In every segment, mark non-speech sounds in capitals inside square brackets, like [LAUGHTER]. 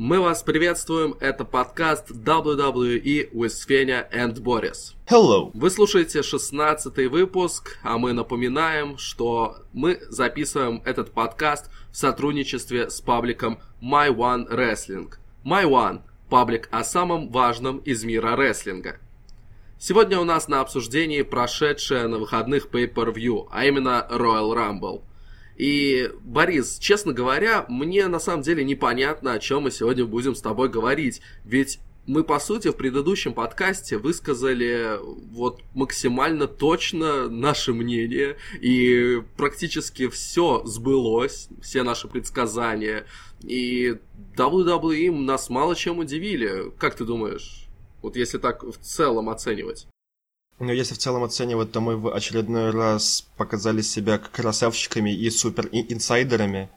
Мы вас приветствуем, это подкаст WWE with Svenja and Boris. Hello! Вы слушаете 16 выпуск, а мы напоминаем, что мы записываем этот подкаст в сотрудничестве с пабликом My One Wrestling. My One – паблик о самом важном из мира рестлинга. Сегодня у нас на обсуждении прошедшее на выходных Pay-Per-View, а именно Royal Rumble – и, Борис, честно говоря, мне на самом деле непонятно, о чем мы сегодня будем с тобой говорить. Ведь мы, по сути, в предыдущем подкасте высказали вот максимально точно наше мнение, и практически все сбылось, все наши предсказания. И WWE нас мало чем удивили. Как ты думаешь? Вот если так в целом оценивать. Но если в целом оценивать, то мы в очередной раз показали себя красавчиками и супер инсайдерами.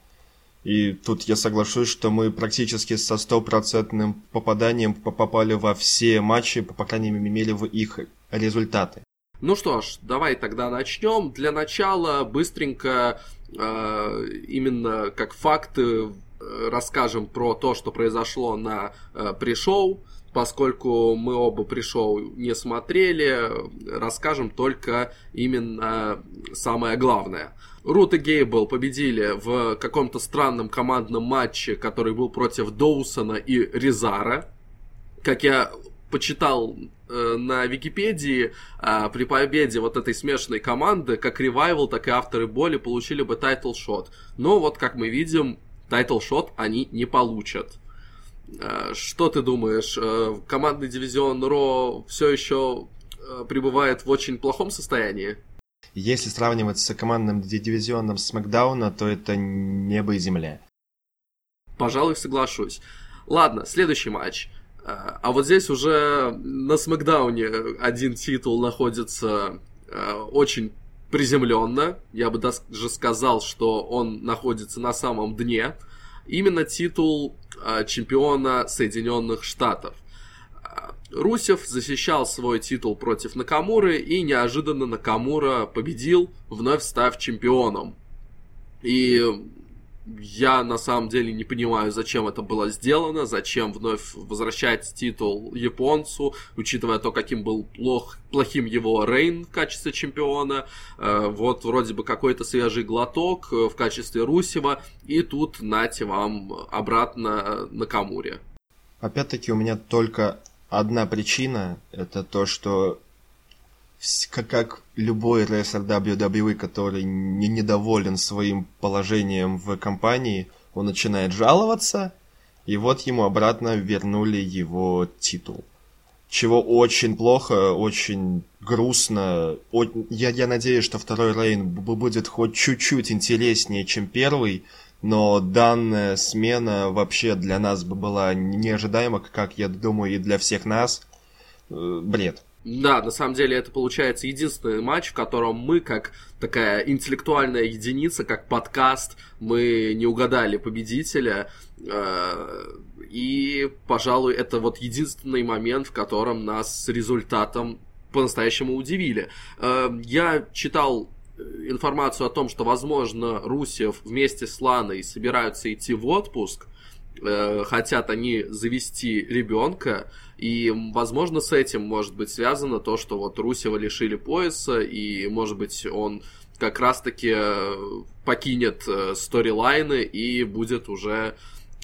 И тут я соглашусь, что мы практически со стопроцентным попаданием попали во все матчи, по крайней мере, в их результаты. Ну что ж, давай тогда начнем. Для начала быстренько э, именно как факты э, расскажем про то, что произошло на э, пришоу поскольку мы оба pre-show не смотрели, расскажем только именно самое главное. Рут и Гейбл победили в каком-то странном командном матче, который был против Доусона и Резара. Как я почитал э, на Википедии, э, при победе вот этой смешанной команды, как Ревайвал, так и авторы боли получили бы title shot. Но вот, как мы видим, title shot они не получат. Э, что ты думаешь? Э, командный дивизион Raw все еще э, пребывает в очень плохом состоянии? Если сравнивать с командным дивизионом Смакдауна, то это небо и земля. Пожалуй, соглашусь. Ладно, следующий матч. А вот здесь уже на Смакдауне один титул находится очень приземленно. Я бы даже сказал, что он находится на самом дне. Именно титул а, чемпиона Соединенных Штатов. А, Русев защищал свой титул против Накамуры, и неожиданно Накамура победил, вновь став чемпионом. И я на самом деле не понимаю, зачем это было сделано, зачем вновь возвращать титул японцу, учитывая то, каким был плох, плохим его Рейн в качестве чемпиона. Э, вот вроде бы какой-то свежий глоток э, в качестве Русева, и тут нате вам обратно на Камуре. Опять-таки у меня только одна причина, это то, что как, как любой рестлер WWE, который не недоволен своим положением в компании, он начинает жаловаться, и вот ему обратно вернули его титул. Чего очень плохо, очень грустно. Я, я надеюсь, что второй Рейн будет хоть чуть-чуть интереснее, чем первый, но данная смена вообще для нас бы была неожидаема, как я думаю, и для всех нас. Э, бред. Да, на самом деле это получается единственный матч, в котором мы, как такая интеллектуальная единица, как подкаст, мы не угадали победителя. Э, и, пожалуй, это вот единственный момент, в котором нас с результатом по-настоящему удивили. Э, я читал информацию о том, что, возможно, Русев вместе с Ланой собираются идти в отпуск, э, хотят они завести ребенка, и, возможно, с этим может быть связано то, что вот Русева лишили пояса, и, может быть, он как раз-таки э, покинет э, сторилайны и будет уже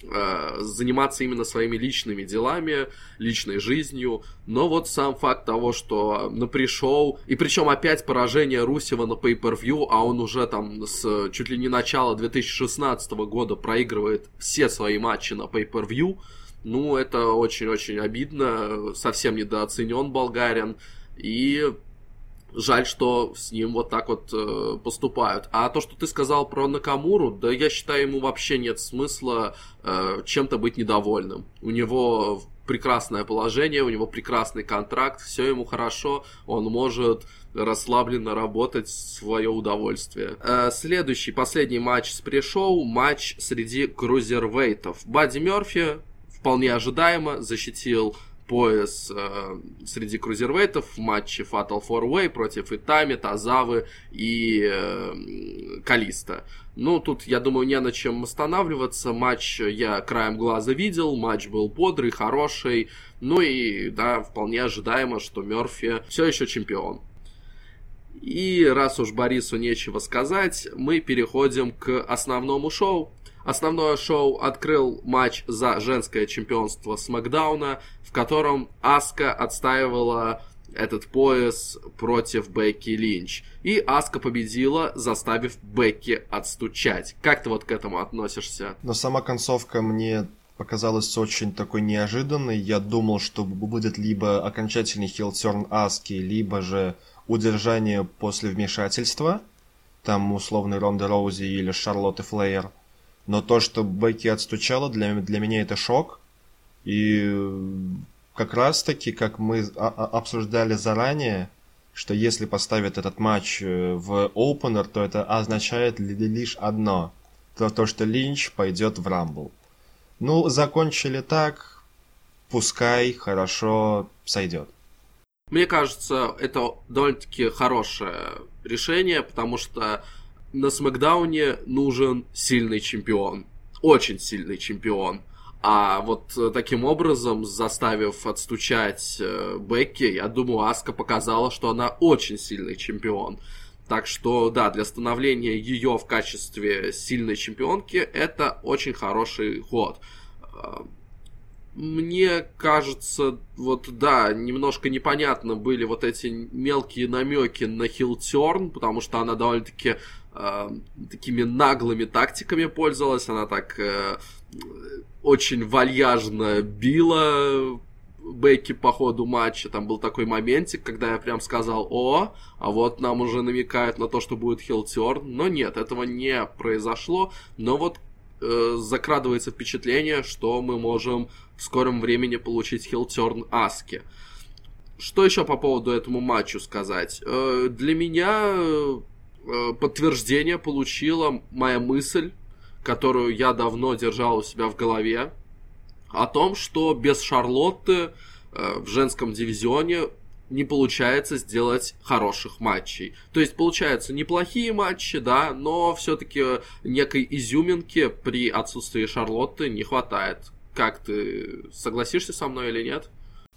э, заниматься именно своими личными делами, личной жизнью. Но вот сам факт того, что на пришел, и причем опять поражение Русева на Pay-Per-View, а он уже там с чуть ли не начала 2016 года проигрывает все свои матчи на Pay-Per-View, ну, это очень-очень обидно, совсем недооценен болгарин, и жаль, что с ним вот так вот э, поступают. А то, что ты сказал про Накамуру, да я считаю, ему вообще нет смысла э, чем-то быть недовольным. У него прекрасное положение, у него прекрасный контракт, все ему хорошо, он может расслабленно работать в свое удовольствие. Э, следующий, последний матч с пришоу, матч среди крузервейтов. Бадди Мерфи вполне ожидаемо защитил пояс э, среди крузервейтов в матче Fatal 4-Way против Итами, Тазавы и э, Калиста. Ну, тут, я думаю, не на чем останавливаться. Матч я краем глаза видел, матч был бодрый, хороший. Ну и, да, вполне ожидаемо, что Мерфи все еще чемпион. И раз уж Борису нечего сказать, мы переходим к основному шоу. Основное шоу открыл матч за женское чемпионство Смакдауна, в котором Аска отстаивала этот пояс против Бекки Линч. И Аска победила, заставив Бекки отстучать. Как ты вот к этому относишься? Но сама концовка мне показалась очень такой неожиданной. Я думал, что будет либо окончательный хилтерн Аски, либо же удержание после вмешательства. Там условный Ронда Роузи или Шарлотты Флеер. Но то, что Бекки отстучала, для, для меня это шок. И как раз таки, как мы обсуждали заранее, что если поставят этот матч э, в опенер, то это означает лишь одно. То, то что Линч пойдет в Рамбл. Ну, закончили так, пускай, хорошо, сойдет. Мне кажется, это довольно-таки хорошее решение, потому что на Смакдауне нужен сильный чемпион. Очень сильный чемпион. А вот э, таким образом, заставив отстучать э, Бекки, я думаю, Аска показала, что она очень сильный чемпион. Так что, да, для становления ее в качестве сильной чемпионки это очень хороший ход. Э, мне кажется, вот да, немножко непонятно были вот эти мелкие намеки на хилтерн, потому что она довольно-таки э, такими наглыми тактиками пользовалась, она так э, очень вальяжно била Бекки по ходу матча. Там был такой моментик, когда я прям сказал, о, а вот нам уже намекают на то, что будет хилтерн. Но нет, этого не произошло. Но вот э, закрадывается впечатление, что мы можем в скором времени получить хилтерн Аски. Что еще по поводу этому матчу сказать? Э, для меня э, подтверждение получила моя мысль, которую я давно держал у себя в голове, о том, что без Шарлотты э, в женском дивизионе не получается сделать хороших матчей. То есть получаются неплохие матчи, да, но все-таки некой изюминки при отсутствии Шарлотты не хватает. Как ты согласишься со мной или нет?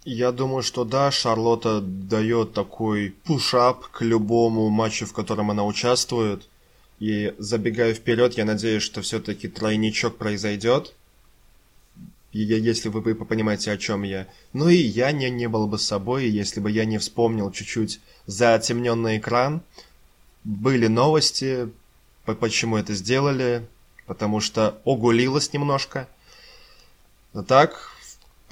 Я думаю, что да, Шарлотта дает такой пушап к любому матчу, в котором она участвует. И забегая вперед, я надеюсь, что все-таки тройничок произойдет. Если вы, вы понимаете, о чем я. Ну и я не, не был бы собой, если бы я не вспомнил чуть-чуть затемненный экран. Были новости, почему это сделали, потому что огулилось немножко. Так,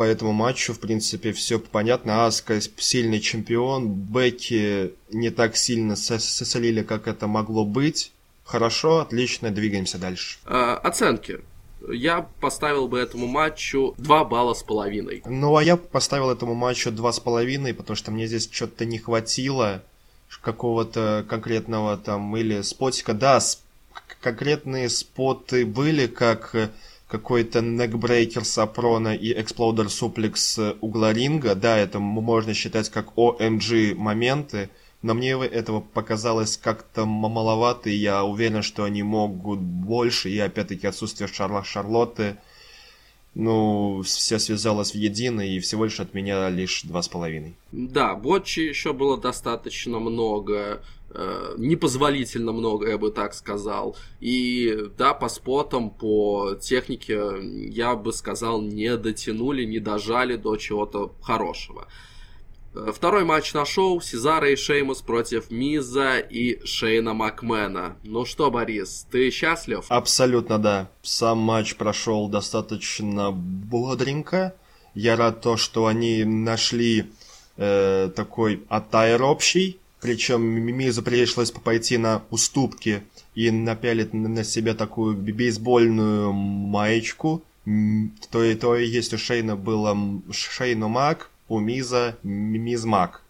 по этому матчу, в принципе, все понятно. Аска сильный чемпион, Бекки не так сильно сосолили, как это могло быть. Хорошо, отлично, двигаемся дальше. Э, оценки. Я поставил бы этому матчу 2 балла с половиной. Ну, а я поставил этому матчу 2,5, потому что мне здесь что-то не хватило какого-то конкретного там или спотика. Да, конкретные споты были, как какой-то некбрейкер Сапрона и эксплодер суплекс угла ринга. Да, это можно считать как OMG моменты, но мне этого показалось как-то маловато, и я уверен, что они могут больше, и опять-таки отсутствие Шарла Шарлотты, ну, все связалось в едино, и всего лишь от меня лишь два с половиной. Да, Ботчи еще было достаточно много, э, непозволительно много, я бы так сказал. И да, по спотам, по технике, я бы сказал, не дотянули, не дожали до чего-то хорошего. Э, второй матч на шоу Сезара и Шеймус против Миза и Шейна Макмена. Ну что, Борис, ты счастлив? Абсолютно да. Сам матч прошел достаточно бодренько. Я рад то, что они нашли э, такой оттайр общий. Причем Мизу пришлось пойти на уступки и напялить на себя такую бейсбольную маечку. То и то и есть у Шейна было Шейну Мак, у Миза Мизмак.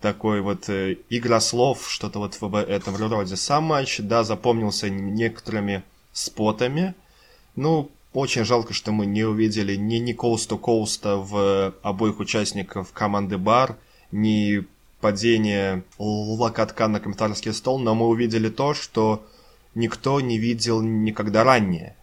Такой вот э, игра слов, что-то вот в этом роде. Сам матч, да, запомнился некоторыми спотами. Ну, Очень жалко, что мы не увидели ни, ни коуста коуста в обоих участников команды Бар, ни падение локотка на комментаторский стол, но мы увидели то, что никто не видел никогда ранее.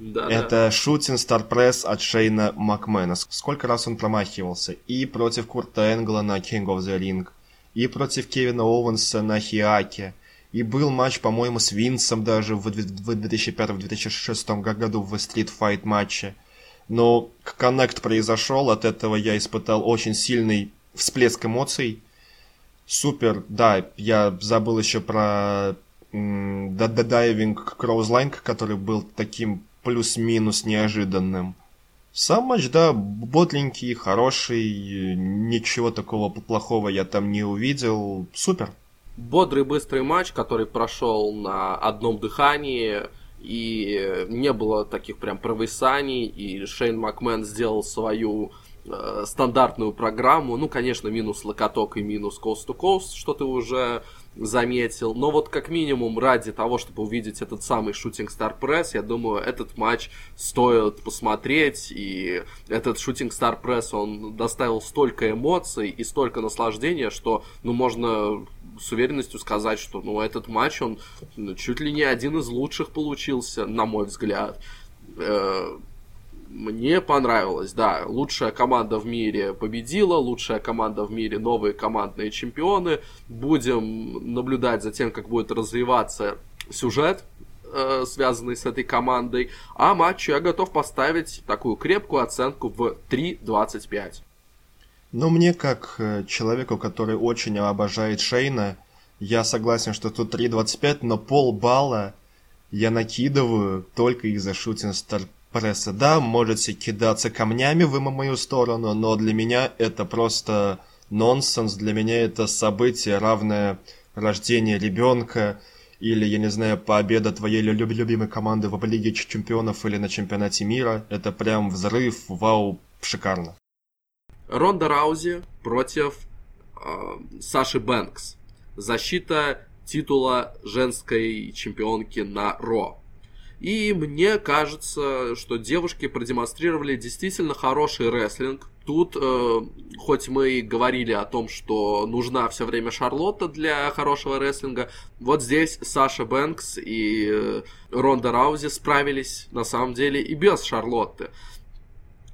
Да, Это да. Стар Пресс от Шейна Макмена. Сколько раз он промахивался? И против Курта Энгла на King of the Ring, и против Кевина Оуэнса на Хиаке. И был матч, по-моему, с Винсом даже в 2005-2006 году в Street Fight матче. Но коннект произошел, от этого я испытал очень сильный всплеск эмоций. Супер, да, я забыл еще про diving clothesline, который был таким плюс-минус неожиданным. Сам матч, да, бодленький, хороший, ничего такого плохого я там не увидел. Супер. Бодрый, быстрый матч, который прошел на одном дыхании, и не было таких прям провисаний, и Шейн Макмен сделал свою э, стандартную программу. Ну, конечно, минус локоток и минус coast-to-coast, что ты уже заметил. Но вот как минимум ради того, чтобы увидеть этот самый шутинг Star Press, я думаю, этот матч стоит посмотреть. И этот шутинг Star Press, он доставил столько эмоций и столько наслаждения, что, ну, можно с уверенностью сказать, что, ну, этот матч, он чуть ли не один из лучших получился, на мой взгляд. Мне понравилось, да. Лучшая команда в мире победила, лучшая команда в мире новые командные чемпионы. Будем наблюдать за тем, как будет развиваться сюжет, э, связанный с этой командой. А матчу я готов поставить такую крепкую оценку в 3.25. Ну, мне, как э, человеку, который очень обожает Шейна, я согласен, что тут 3.25, но полбалла я накидываю только из-за шутинг пресса. Да, можете кидаться камнями в мою сторону, но для меня это просто нонсенс. Для меня это событие, равное рождению ребенка или, я не знаю, победа твоей люб любимой команды в Лиге Чемпионов или на Чемпионате мира. Это прям взрыв, вау, шикарно. Ронда Раузи против э, Саши Бэнкс. Защита титула женской чемпионки на Ро. И мне кажется, что девушки продемонстрировали действительно хороший рестлинг. Тут, э, хоть мы и говорили о том, что нужна все время Шарлотта для хорошего рестлинга, вот здесь Саша Бэнкс и э, Ронда Раузи справились на самом деле и без Шарлотты.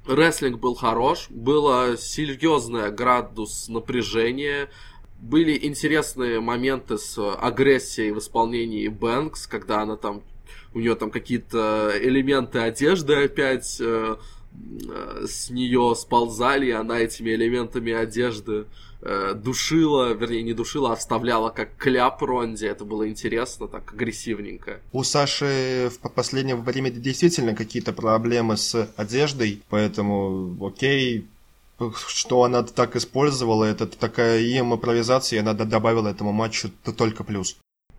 Рестлинг был хорош, было серьезное градус напряжения, были интересные моменты с агрессией в исполнении Бэнкс, когда она там у нее там какие-то элементы одежды опять э, э, с нее сползали, и она этими элементами одежды э, душила, вернее, не душила, а вставляла как кляп Ронди. Это было интересно, так агрессивненько. У Саши в последнее время действительно какие-то проблемы с одеждой, поэтому окей, что она так использовала, это такая им импровизация, и она добавила этому матчу только плюс.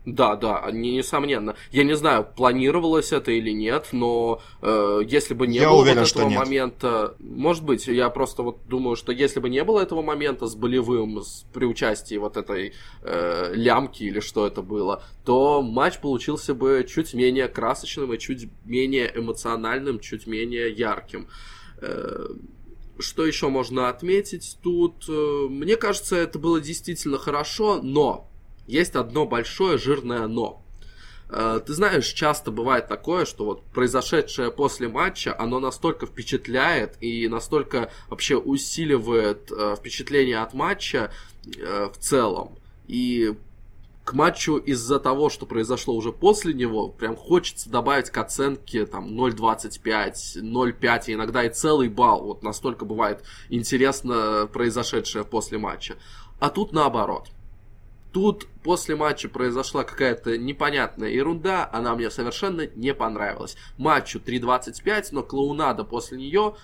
Да, да, несомненно. Я не знаю, планировалось это или нет, но э, если бы не я было уверен, вот этого момента, может быть, я просто вот думаю, что если бы не было этого момента с болевым, с, при участии вот этой э, лямки или что это было, то матч получился бы чуть менее красочным и чуть менее эмоциональным, чуть менее ярким. Э, что еще можно отметить тут? Э, Мне кажется, это было действительно хорошо, но есть одно большое жирное но. Э, Ты знаешь, часто бывает такое, что вот произошедшее после матча, оно настолько впечатляет и настолько вообще усиливает э, впечатление от матча э, в целом. И к матчу из-за того, что произошло уже после него, прям хочется добавить к оценке там 0.25, 0.5, иногда и целый балл. Вот настолько бывает интересно произошедшее после матча. А тут наоборот. Тут после матча произошла какая-то непонятная ерунда, она мне совершенно не понравилась. Матчу 3.25, но клоунада после нее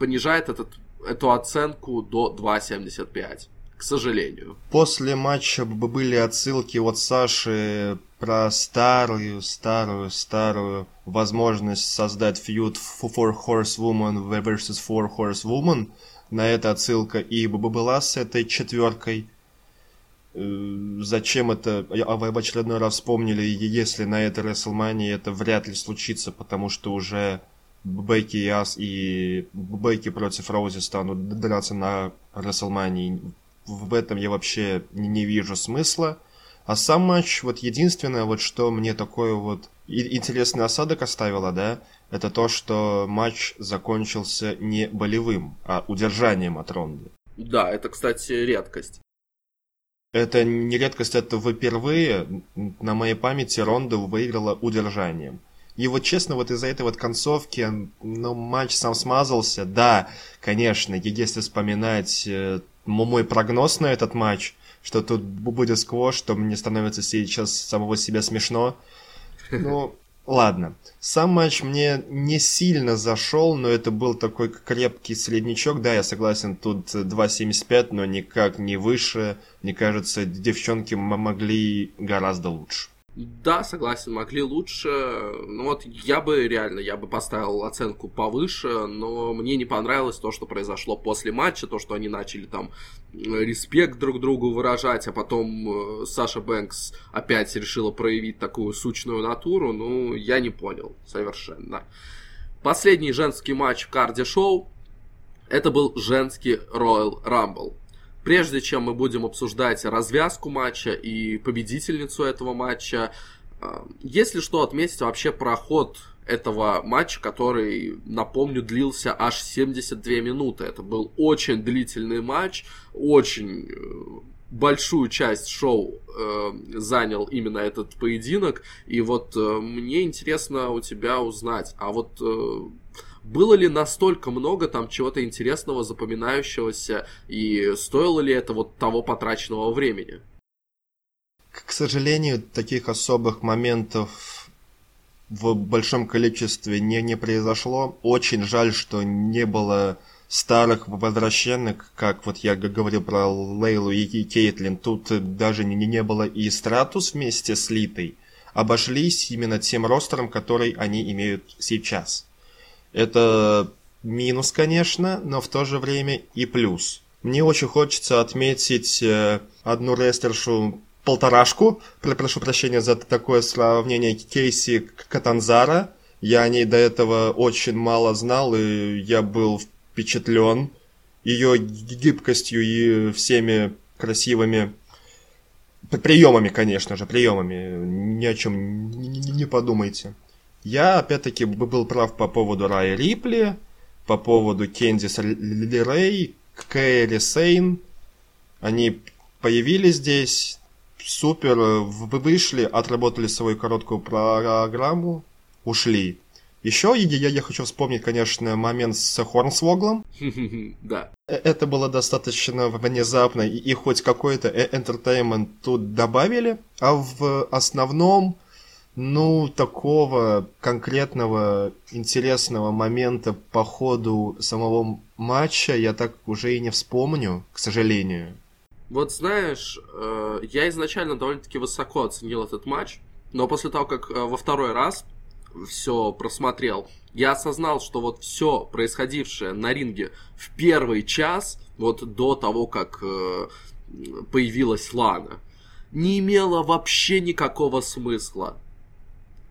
понижает этот, эту оценку до 2.75 к сожалению. После матча были отсылки от Саши про старую, старую, старую возможность создать фьюд Four Horsewoman versus Four Horsewoman. На это отсылка и была с этой четверкой. Зачем это в очередной раз вспомнили, если на этой WrestleMania это вряд ли случится, потому что уже Бейки и Ас и Бейки против Роузи станут драться на Расселмании. В этом я вообще не вижу смысла. А сам матч, вот единственное, вот что мне такое вот интересный осадок оставило, да, это то, что матч закончился не болевым, а удержанием от Ронды. Да, это, кстати, редкость. Это не редкость, это впервые на моей памяти Ронда выиграла удержанием. И вот честно, вот из-за этой вот концовки, ну, матч сам смазался. Да, конечно, если вспоминать э, мой прогноз на этот матч, что тут будет сквош, что мне становится сейчас самого себя смешно. Ну, ладно. Сам матч мне не сильно зашел, но это был такой крепкий среднячок. Да, я согласен, тут 2.75, но никак не выше. Мне кажется, девчонки могли гораздо лучше. Да, согласен, могли лучше. Ну вот я бы реально, я бы поставил оценку повыше, но мне не понравилось то, что произошло после матча, то, что они начали там респект друг другу выражать, а потом э, Саша Бэнкс опять решила проявить такую сучную натуру, ну, я не понял совершенно. Последний женский матч в карде-шоу, это был женский Royal Rumble. Прежде чем мы будем обсуждать развязку матча и победительницу этого матча, э, есть ли что отметить вообще про ход этого матча, который, напомню, длился аж 72 минуты. Это был очень длительный матч, очень э, большую часть шоу э, занял именно этот поединок. И вот э, мне интересно у тебя узнать, а вот э, было ли настолько много там чего-то интересного, запоминающегося, и стоило ли это вот того потраченного времени? К сожалению, таких особых моментов в большом количестве не, не произошло. Очень жаль, что не было старых возвращенных, как вот я говорил про Лейлу и Кейтлин. Тут даже не, не было и Стратус вместе с Литой. Обошлись именно тем ростером, который они имеют сейчас. Это минус, конечно, но в то же время и плюс. Мне очень хочется отметить э, одну рестлершу полторашку, прошу прощения за такое сравнение, Кейси Катанзара. Я о ней до этого очень мало знал, и я был впечатлен ее гибкостью и всеми красивыми приемами, конечно же, приемами. Ни о чем не подумайте. Я, опять-таки, был прав по поводу Рая Рипли, по поводу Кендис Лерей, Кэрри Сейн. Они появились здесь, супер, вышли, отработали свою короткую программу, ушли. Еще я, я хочу вспомнить, конечно, момент с Хорнсвоглом. [LAUGHS] Да. Э, это было достаточно внезапно, и хоть какой-то энтертеймент тут добавили, а в основном ну, такого конкретного интересного момента по ходу самого матча я так уже и не вспомню, к сожалению. Вот знаешь, э, я изначально довольно-таки высоко оценил этот матч, но после того, как э, во второй раз все просмотрел, я осознал, что вот все происходившее на ринге в первый час, вот до того, как э, появилась Лана, не имело вообще никакого смысла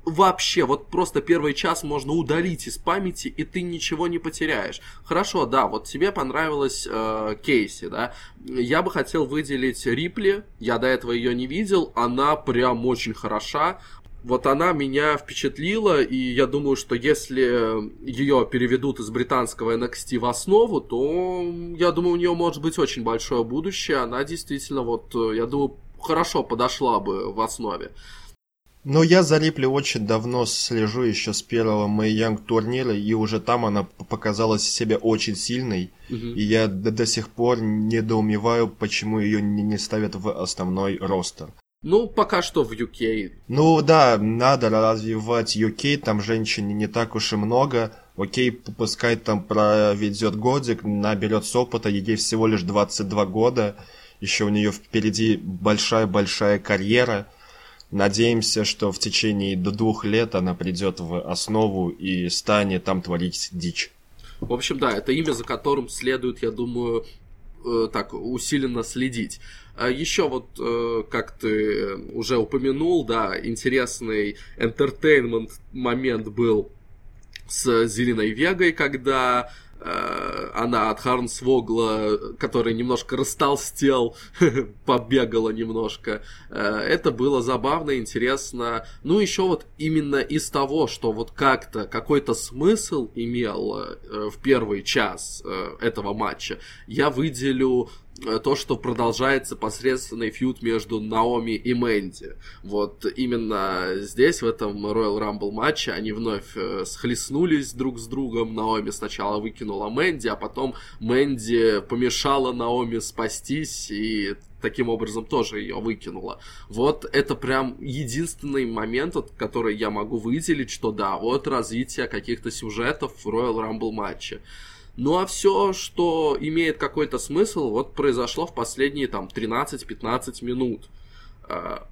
вообще, вот просто первый час можно удалить из памяти, и ты ничего не потеряешь. Хорошо, да, вот тебе понравилась э, Кейси, да. Я бы хотел выделить Рипли, я до этого ее не видел, она прям очень хороша. Вот она меня впечатлила, и я думаю, что если ее переведут из британского NXT в основу, то я думаю, у нее может быть очень большое будущее. Она действительно, вот, я думаю, хорошо подошла бы в основе. Но я за Рипли очень давно слежу еще с первого Мэй Янг турнира, и уже там она показала себя очень сильной. Угу. И я до, до сих пор недоумеваю, почему ее не, не ставят в основной ростер. Ну, пока что в UK. Ну да, надо развивать UK, там женщин не так уж и много. Окей, пускай там проведет годик, наберет с опыта, ей всего лишь 22 года. Еще у нее впереди большая-большая карьера. Надеемся, что в течение до двух лет она придет в основу и станет там творить дичь. В общем, да, это имя, за которым следует, я думаю, э, так усиленно следить. А Еще вот, э, как ты уже упомянул, да, интересный entertainment момент был с Зеленой Вегой, когда она от Харнсвогла, который немножко растолстел, [LAUGHS] побегала немножко. Э, это было забавно, интересно. Ну, еще вот именно из того, что вот как-то какой-то смысл имел э, в первый час этого матча, я выделю Э, то, что продолжается посредственный фьюд между Наоми и Мэнди. Вот именно здесь, в этом Royal Rumble матче, они вновь э, схлестнулись друг с другом. Наоми сначала выкинула Мэнди, а потом Мэнди помешала Наоми спастись и таким образом тоже ее выкинула. Вот это прям единственный момент, который я могу выделить, что да, вот развитие каких-то сюжетов в Royal Rumble матче. Ну а все, что имеет какой-то смысл, вот произошло в последние там 13-15 минут. А,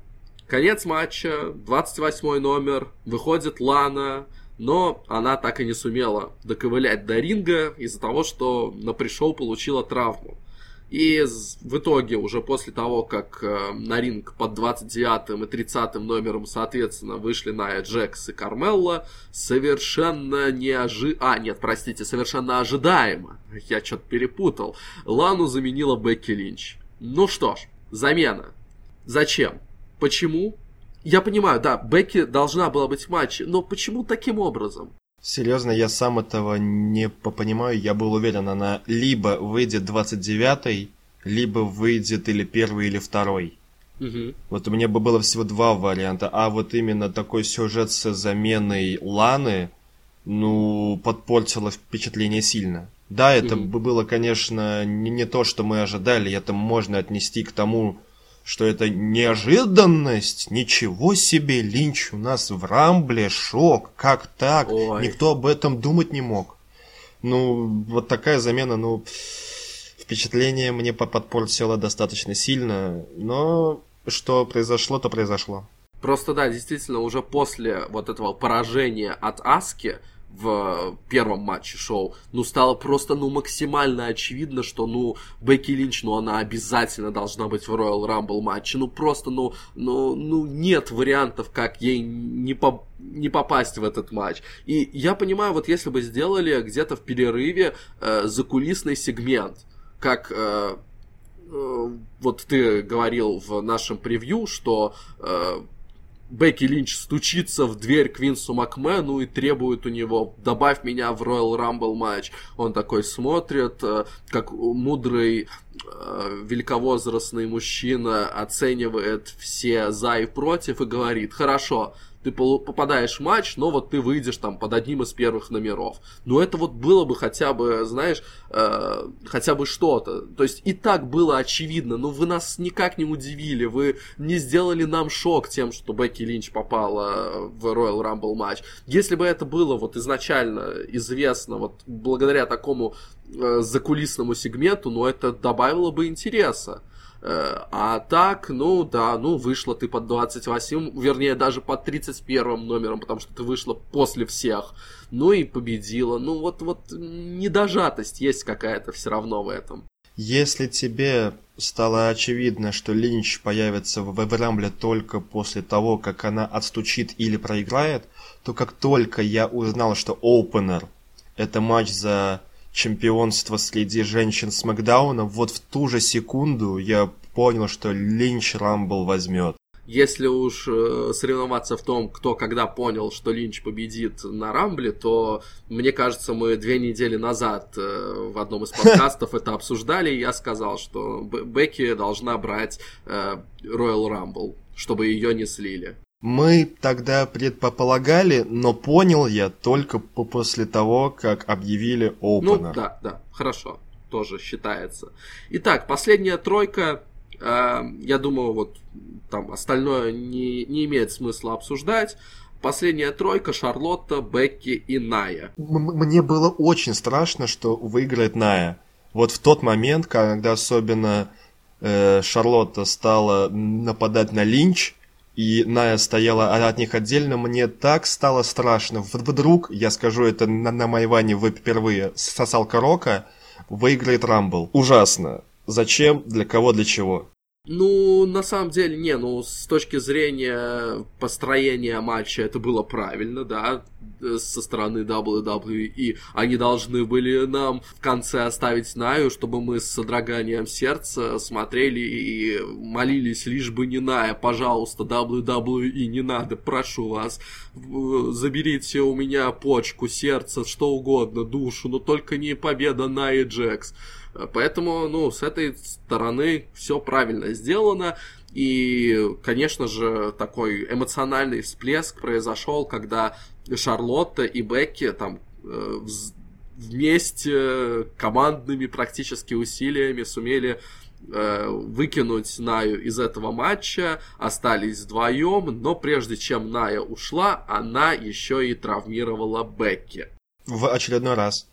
конец матча, 28 номер, выходит Лана, но она так и не сумела доковылять до ринга из-за того, что на пришел получила травму. И в итоге, уже после того, как э, на ринг под 29 и 30 номером, соответственно, вышли Ная Джекс и Кармелла, совершенно неожи... А, нет, простите, совершенно ожидаемо, я что-то перепутал, Лану заменила Бекки Линч. Ну что ж, замена. Зачем? Почему? Я понимаю, да, Бекки должна была быть в матче, но почему таким образом? Серьезно, я сам этого не понимаю. Я был уверен, она либо выйдет 29-й, либо выйдет или первый, или второй. Угу. Вот у меня бы было всего два варианта. А вот именно такой сюжет с заменой Ланы, ну, подпортило впечатление сильно. Да, это угу. бы было, конечно, не, не то, что мы ожидали. Это можно отнести к тому, что это неожиданность, ничего себе, Линч у нас в Рамбле, шок, как так, Ой. никто об этом думать не мог. Ну, вот такая замена, ну, впечатление мне подпортило достаточно сильно, но что произошло, то произошло. Просто да, действительно, уже после вот этого поражения от Аски, в первом матче шоу, ну, стало просто, ну, максимально очевидно, что, ну, Бекки Линч, ну, она обязательно должна быть в Royal Rumble матче, ну, просто, ну, ну, ну, нет вариантов, как ей не, по, не попасть в этот матч. И я понимаю, вот если бы сделали где-то в перерыве э, закулисный сегмент, как... Э, э, вот ты говорил в нашем превью, что э, Бекки Линч стучится в дверь Квинсу Макмену и требует у него «добавь меня в Royal Rumble матч». Он такой смотрит, э, как мудрый э, великовозрастный мужчина оценивает все за и против и говорит «хорошо, ты попадаешь в матч, но вот ты выйдешь там под одним из первых номеров. Но это вот было бы хотя бы, знаешь, э, хотя бы что-то. То есть и так было очевидно, но вы нас никак не удивили, вы не сделали нам шок тем, что Бекки Линч попала в Royal Rumble матч. Если бы это было вот изначально известно, вот благодаря такому э, закулисному сегменту, ну это добавило бы интереса. Э, а так, ну да, ну вышла ты под 28, вернее даже под 31 номером, потому что ты вышла после всех. Ну и победила. Ну вот, вот недожатость есть какая-то все равно в этом. Если тебе стало очевидно, что Линч появится в Рамбле только после того, как она отстучит или проиграет, то как только я узнал, что Opener это матч за чемпионство среди женщин Смакдауна, вот в ту же секунду я понял, что Линч Рамбл возьмет. Если уж э, соревноваться в том, кто когда понял, что Линч победит на Рамбле, то мне кажется, мы две недели назад э, в одном из [LAUGHS] подкастов это обсуждали, и я сказал, что Бекки должна брать э, Royal Rumble, чтобы ее не слили. Мы тогда предполагали, но понял я только после того, как объявили Opener. Ну да, да, хорошо, тоже считается. Итак, последняя тройка. Э, я думаю, вот там остальное не, не имеет смысла обсуждать. Последняя тройка Шарлотта, Бекки и Ная. Мне было очень страшно, что выиграет Ная. Вот в тот момент, когда особенно э, Шарлотта стала нападать на Линч, и Ная стояла от них отдельно, мне так стало страшно. Вдруг, я скажу это на, на Майване впервые, сосалка Рока выиграет Рамбл. Ужасно. Зачем, для кого, для чего? Ну, на самом деле, не, ну, с точки зрения построения матча это было правильно, да, со стороны WWE. Они должны были нам в конце оставить Наю, чтобы мы с содроганием сердца смотрели и молились, лишь бы не Ная, пожалуйста, WWE, не надо, прошу вас, заберите у меня почку, сердце, что угодно, душу, но только не победа Найи Джекс. Поэтому, ну, с этой стороны все правильно сделано. И, конечно же, такой эмоциональный всплеск произошел, когда Шарлотта и Бекки там э, вместе командными практически усилиями сумели э, выкинуть Наю из этого матча, остались вдвоем, но прежде чем Ная ушла, она еще и травмировала Бекки. В очередной раз.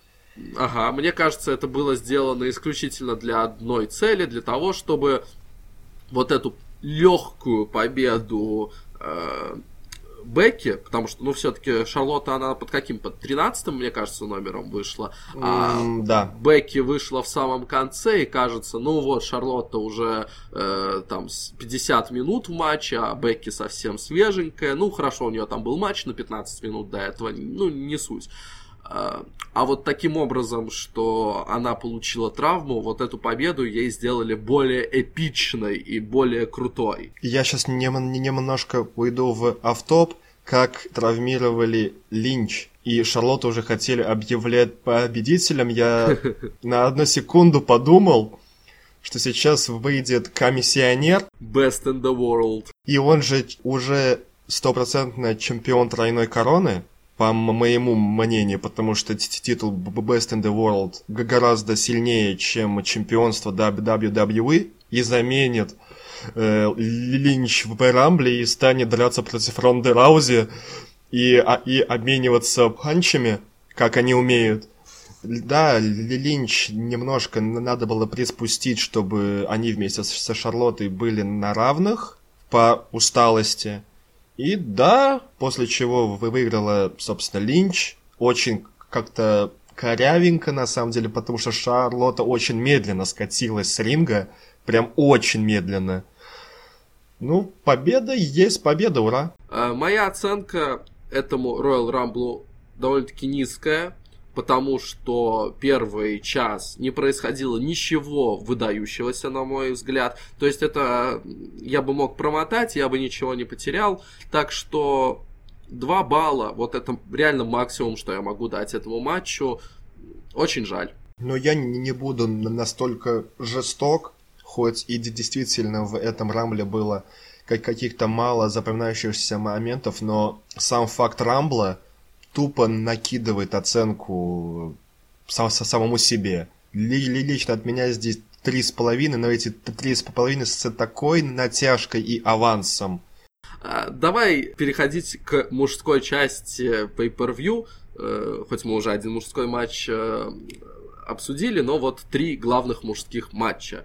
Ага, мне кажется, это было сделано исключительно для одной цели, для того, чтобы вот эту легкую победу э, Бекки, потому что, ну, все-таки Шарлотта, она под каким? Под 13 мне кажется, номером вышла. А mm, да. Бекки вышла в самом конце, и кажется, ну вот, Шарлотта уже э, там 50 минут в матче, а Бекки совсем свеженькая. Ну, хорошо, у нее там был матч на 15 минут до этого, ну, не суть. А, а вот таким образом, что она получила травму, вот эту победу ей сделали более эпичной и более крутой. Я сейчас немножко уйду в автоп, как травмировали Линч и Шарлотту уже хотели объявлять победителем. Я [LAUGHS] на одну секунду подумал, что сейчас выйдет комиссионер. Best in the world. И он же уже стопроцентно чемпион тройной короны по моему мнению, потому что титул Best in the World гораздо сильнее, чем чемпионство WWE, и заменит э, Линч в Рамбле и станет драться против Ронды Раузи и, а, и обмениваться панчами, как они умеют. Да, Линч немножко надо было приспустить, чтобы они вместе со Шарлоттой были на равных по усталости. И да, после чего вы выиграла, собственно, Линч. Очень как-то корявенько, на самом деле, потому что Шарлотта очень медленно скатилась с ринга. Прям очень медленно. Ну, победа есть победа, ура. А, моя оценка этому Royal Rumble довольно-таки низкая потому что первый час не происходило ничего выдающегося, на мой взгляд. То есть это я бы мог промотать, я бы ничего не потерял. Так что 2 балла, вот это реально максимум, что я могу дать этому матчу. Очень жаль. Но я не буду настолько жесток, хоть и действительно в этом рамбле было каких-то мало запоминающихся моментов, но сам факт рамбла – тупо накидывает оценку сам, самому себе. Лично от меня здесь три с половиной, но эти три с половиной с такой натяжкой и авансом. А, давай переходить к мужской части Pay-Per-View. Э, хоть мы уже один мужской матч э, обсудили, но вот три главных мужских матча.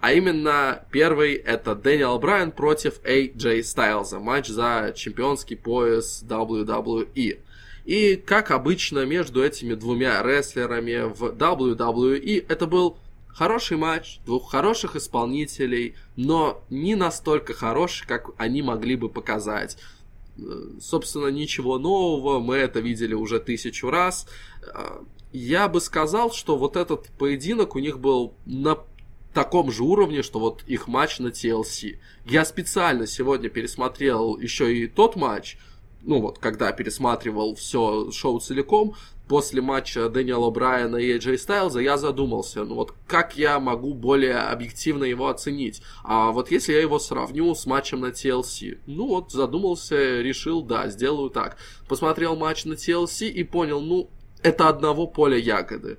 А именно, первый это Дэниел Брайан против AJ Styles. Матч за чемпионский пояс WWE. И, как обычно, между этими двумя рестлерами в WWE это был хороший матч, двух хороших исполнителей, но не настолько хороший, как они могли бы показать. Э, собственно, ничего нового, мы это видели уже тысячу раз. Э, я бы сказал, что вот этот поединок у них был на таком же уровне, что вот их матч на TLC. Я специально сегодня пересмотрел еще и тот матч, ну вот, когда пересматривал все шоу целиком, после матча Дэниела Брайана и Эджей Стайлза, я задумался, ну вот как я могу более объективно его оценить? А вот если я его сравню с матчем на TLC, ну вот задумался, решил, да, сделаю так. Посмотрел матч на TLC и понял, ну, это одного поля ягоды.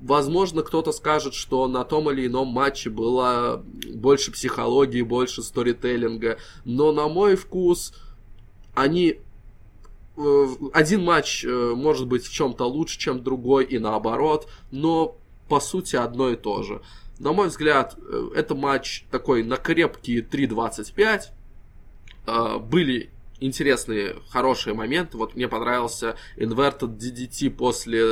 Возможно, кто-то скажет, что на том или ином матче было больше психологии, больше сторителлинга, но на мой вкус они один матч э, может быть в чем-то лучше, чем другой, и наоборот, но по сути одно и то же. На мой взгляд, э, это матч такой на крепкие 3.25. Были интересные, хорошие моменты. Вот мне понравился Inverted DDT после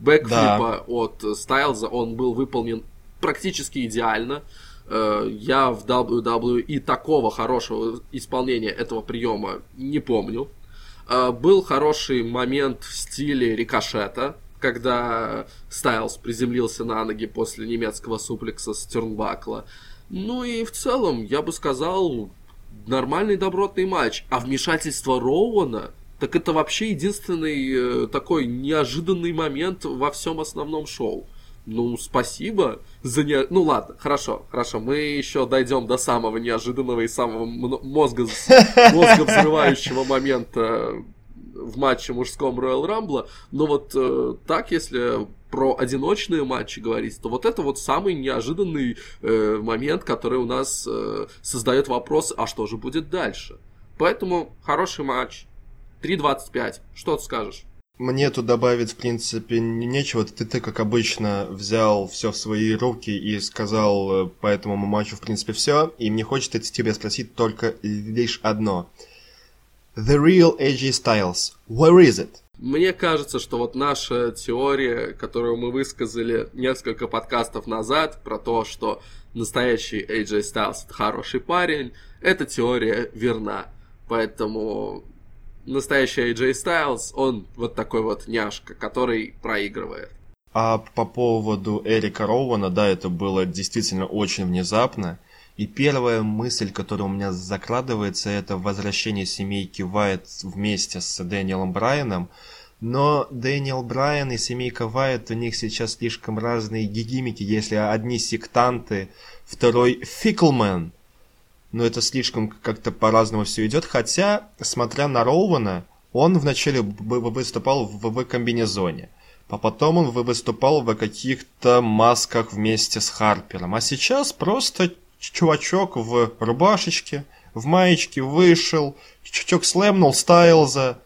бэкфлипа да. от Стайлза. Он был выполнен практически идеально. Э, я в WWE такого хорошего исполнения этого приема не помню. Э, был хороший момент в стиле рикошета, когда Стайлз приземлился на ноги после немецкого суплекса с Тернбакла. Ну и в целом, я бы сказал, нормальный добротный матч. А вмешательство Роуана, так это вообще единственный э, такой неожиданный момент во всем основном шоу. Ну, спасибо за не... Ну, ладно, хорошо, хорошо. Мы еще дойдем до самого неожиданного и самого мозга, мозга взрывающего момента в матче мужском Royal Rumble. Но вот э, так, если про одиночные матчи говорить, то вот это вот самый неожиданный э, момент, который у нас э, создает вопрос, а что же будет дальше? Поэтому хороший матч. 3.25. Что ты скажешь? Мне тут добавить, в принципе, нечего. Ты, ты, как обычно, взял все в свои руки и сказал э, по этому матчу, в принципе, все. И мне хочется тебя спросить только лишь одно. The real AJ Styles, where is it? Мне кажется, что вот наша теория, которую мы высказали несколько подкастов назад, про то, что настоящий AJ Styles это хороший парень, эта теория верна. Поэтому настоящий AJ Styles, он вот такой вот няшка, который проигрывает. А по поводу Эрика Роуана, да, это было действительно очень внезапно. И первая мысль, которая у меня закрадывается, это возвращение семейки Вайт вместе с Дэниелом Брайаном. Но Дэниел Брайан и семейка Вайт, у них сейчас слишком разные гигимики, если одни сектанты, второй фиклмен. Но это слишком как-то по-разному все идет. Хотя, смотря на Роуана, он вначале выступал в комбинезоне. А потом он выступал в каких-то масках вместе с Харпером. А сейчас просто чувачок в рубашечке, в маечке вышел, чувачок слэмнул Стайлза.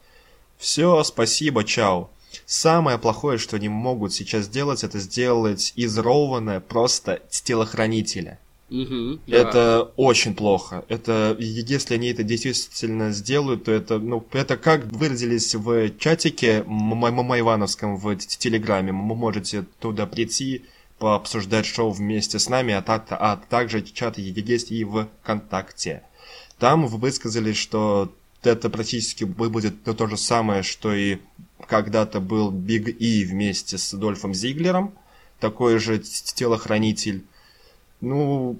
Все, спасибо, чао. Самое плохое, что они могут сейчас сделать, это сделать из Роуана просто телохранителя. Угу, это да. очень плохо. Это если они это действительно сделают, то это ну это как выразились в чатике Майвановском в Телеграме. Вы можете туда прийти, пообсуждать шоу вместе с нами, а, так, а также чат есть и в ВКонтакте. Там вы высказали, что это практически будет то же самое, что и когда-то был Биг И вместе с Дольфом Зиглером, такой же телохранитель. Ну,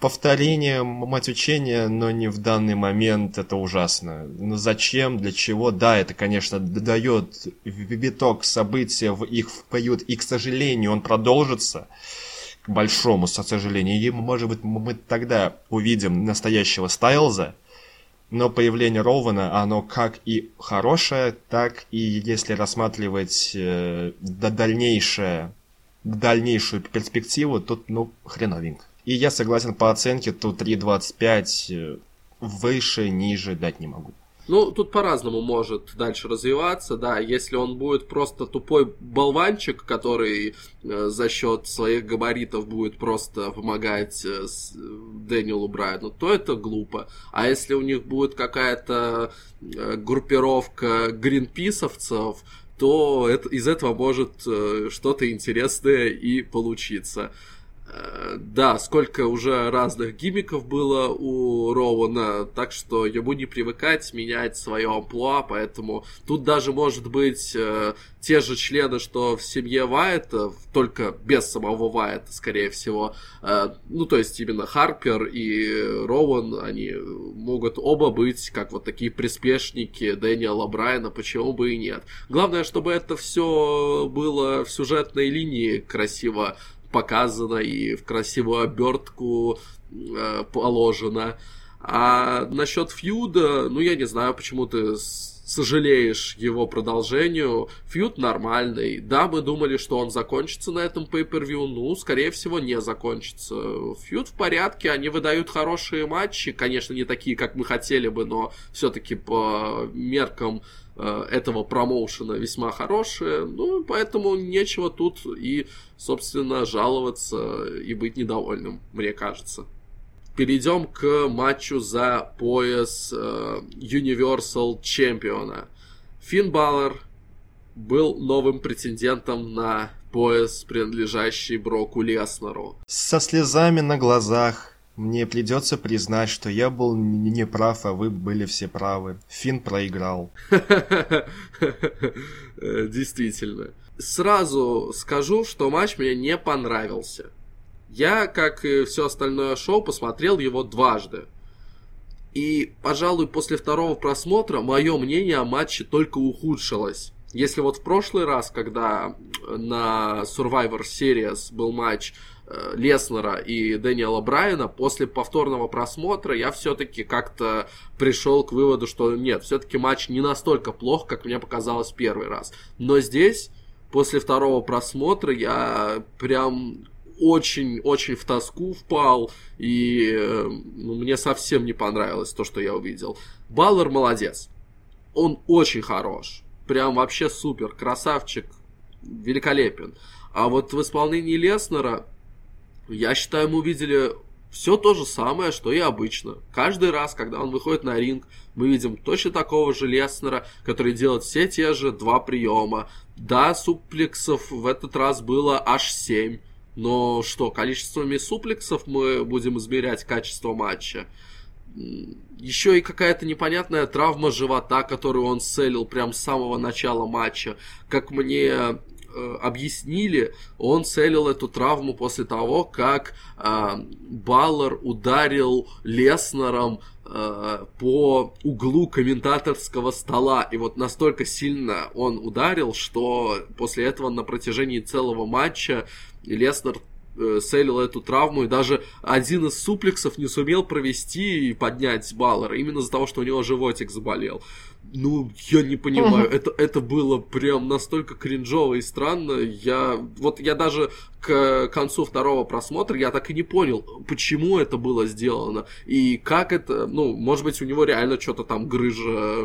повторение, мать учения, но не в данный момент, это ужасно. Но зачем, для чего? Да, это, конечно, дает виток события в их поют, и, к сожалению, он продолжится к большому сожалению. И, может быть, мы тогда увидим настоящего Стайлза, но появление Роуэна, оно как и хорошее, так и, если рассматривать э, дальнейшее, дальнейшую перспективу, тут, ну, хреновенько. И я согласен по оценке, тут 3.25 э, выше, ниже дать не могу. Ну, тут по-разному может дальше развиваться, да, если он будет просто тупой болванчик, который э, за счет своих габаритов будет просто помогать э, с, Дэниелу Брайану, то это глупо. А если у них будет какая-то э, группировка гринписовцев, то это, из этого может э, что-то интересное и получиться. Э, да, сколько уже разных гимиков было у Роуана, так что ему не привыкать менять свое амплуа, поэтому тут даже может быть э, те же члены, что в семье Вайта, только без самого Вайта, скорее всего. Э, ну, то есть именно Харпер и Роуан, они могут оба быть как вот такие приспешники Дэниела Брайана, почему бы и нет. Главное, чтобы это все было в сюжетной линии красиво показано и в красивую обертку э, положено. А насчет фьюда, ну я не знаю, почему ты сожалеешь его продолжению. Фьюд нормальный. Да, мы думали, что он закончится на этом pay-per-view. Ну, скорее всего, не закончится. Фьюд в порядке, они выдают хорошие матчи. Конечно, не такие, как мы хотели бы, но все-таки по меркам этого промоушена весьма хорошие, ну, поэтому нечего тут и, собственно, жаловаться и быть недовольным, мне кажется. Перейдем к матчу за пояс э, Universal чемпиона. Финн Баллар был новым претендентом на пояс, принадлежащий Броку Леснеру. Со слезами на глазах мне придется признать, что я был не прав, а вы были все правы. Фин проиграл. Действительно. Сразу скажу, что матч мне не понравился. Я, как и все остальное шоу, посмотрел его дважды. И, пожалуй, после второго просмотра мое мнение о матче только ухудшилось. Если вот в прошлый раз, когда на Survivor Series был матч э, Леснера и Дэниела Брайана, после повторного просмотра я все-таки как-то пришел к выводу, что нет, все-таки матч не настолько плох, как мне показалось первый раз. Но здесь, после второго просмотра, я прям очень-очень в тоску впал, и э, ну, мне совсем не понравилось то, что я увидел. Баллер молодец. Он очень хорош. Прям вообще супер. Красавчик. Великолепен. А вот в исполнении Леснера, я считаю, мы увидели все то же самое, что и обычно. Каждый раз, когда он выходит на ринг, мы видим точно такого же Леснера, который делает все те же два приема. Да, суплексов в этот раз было аж 7. Но что, количествами суплексов мы будем измерять качество матча? Еще и какая-то непонятная травма живота, которую он целил прям с самого начала матча. Как мне объяснили, он целил эту травму после того, как э, Баллар ударил Леснером э, по углу комментаторского стола. И вот настолько сильно он ударил, что после этого на протяжении целого матча Леснер э, селил эту травму, и даже один из суплексов не сумел провести и поднять Баллера, именно из-за того, что у него животик заболел. Ну, я не понимаю, uh-huh. это, это было прям настолько кринжово и странно. Я, вот я даже к концу второго просмотра я так и не понял, почему это было сделано. И как это, ну, может быть, у него реально что-то там грыжа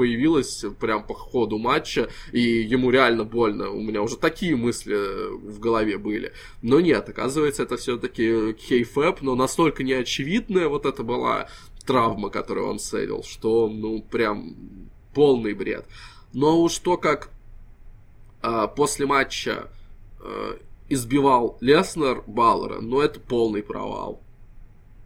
появилась прям по ходу матча, и ему реально больно. У меня уже такие мысли в голове были. Но нет, оказывается, это все-таки кейфэп, но настолько неочевидная вот это была травма, которую он селил, что, ну, прям полный бред. Но уж то, как э, после матча э, избивал Леснер Баллера, ну, это полный провал.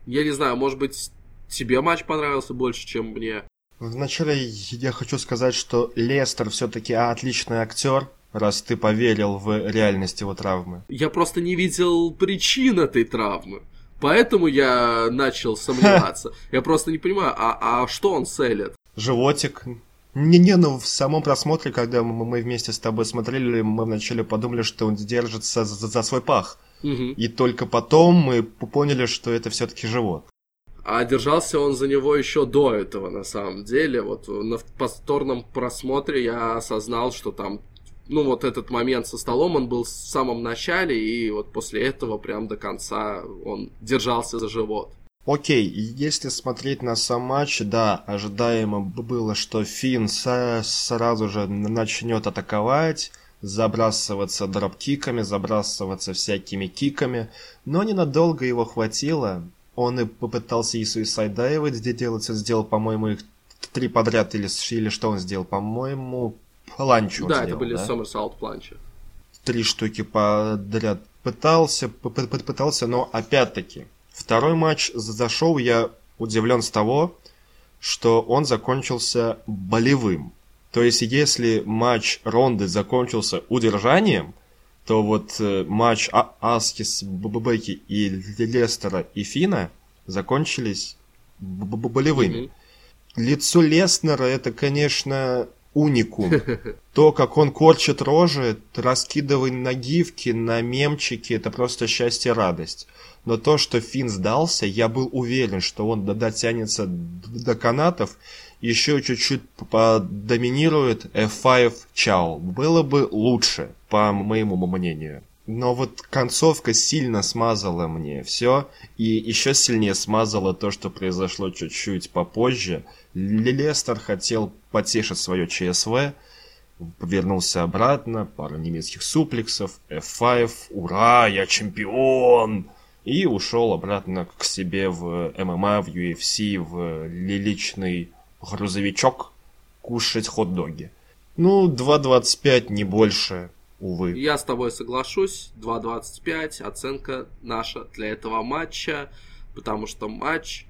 Я не знаю, может быть, тебе матч понравился больше, чем мне. Вначале я хочу сказать, что Лестер все-таки отличный актер, раз ты поверил в реальность его травмы. Я просто не видел причин этой травмы. Поэтому я начал сомневаться. [LAUGHS] Я просто не понимаю, а, а что он селит? Животик. Не-не, ну в самом просмотре, когда мы вместе с тобой смотрели, мы вначале подумали, что он держится за, за свой пах. Угу. И только потом мы поняли, что это все-таки живот. А держался он за него еще до этого, на самом деле. Вот на повторном просмотре я осознал, что там, ну, вот этот момент со столом, он был в самом начале, и вот после этого прям до конца он держался за живот. Окей, если смотреть на сам матч, да, ожидаемо было, что Финн сразу же начнет атаковать, забрасываться дроп-киками, забрасываться всякими киками, но ненадолго его хватило, он и попытался и Suicide Dive делать, сделал, по-моему, их три подряд, или, или что он сделал, по-моему, планчу Да, сделал, это были да? Somersault планчи. Три штуки подряд пытался, пытался, но опять-таки, второй матч зашел, я удивлен с того, что он закончился болевым. То есть, если матч Ронды закончился удержанием, то вот э, матч а Аскис, Бэки и Лестера и Фина закончились болевыми. Mm-hmm. Лицо Леснера это, конечно, уникум. [LAUGHS] То, как он корчит рожи, раскидывая нагивки на мемчики, это просто счастье и радость. Но то, что Финн сдался, я был уверен, что он дотянется до канатов, еще чуть-чуть подоминирует F5 Чао. Было бы лучше, по моему мнению. Но вот концовка сильно смазала мне все, и еще сильнее смазала то, что произошло чуть-чуть попозже. Лестер хотел потешить свое ЧСВ, вернулся обратно, пару немецких суплексов, F5, ура, я чемпион! И ушел обратно к себе в ММА, в UFC, в личный грузовичок кушать хот-доги. Ну, 2.25, не больше. Увы. Я с тобой соглашусь, 2.25, оценка наша для этого матча, потому что матч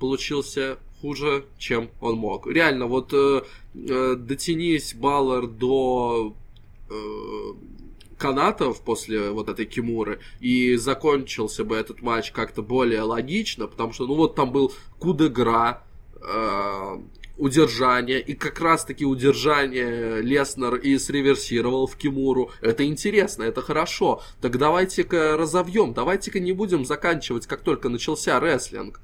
получился хуже, чем он мог. Реально, вот э, э, дотянись Баллар до э, канатов после вот этой Кимуры, и закончился бы этот матч как-то более логично, потому что, ну вот там был Кудегра, э, удержание, и как раз-таки удержание Леснер и среверсировал в Кимуру. Это интересно, это хорошо. Так давайте-ка разовьем, давайте-ка не будем заканчивать, как только начался рестлинг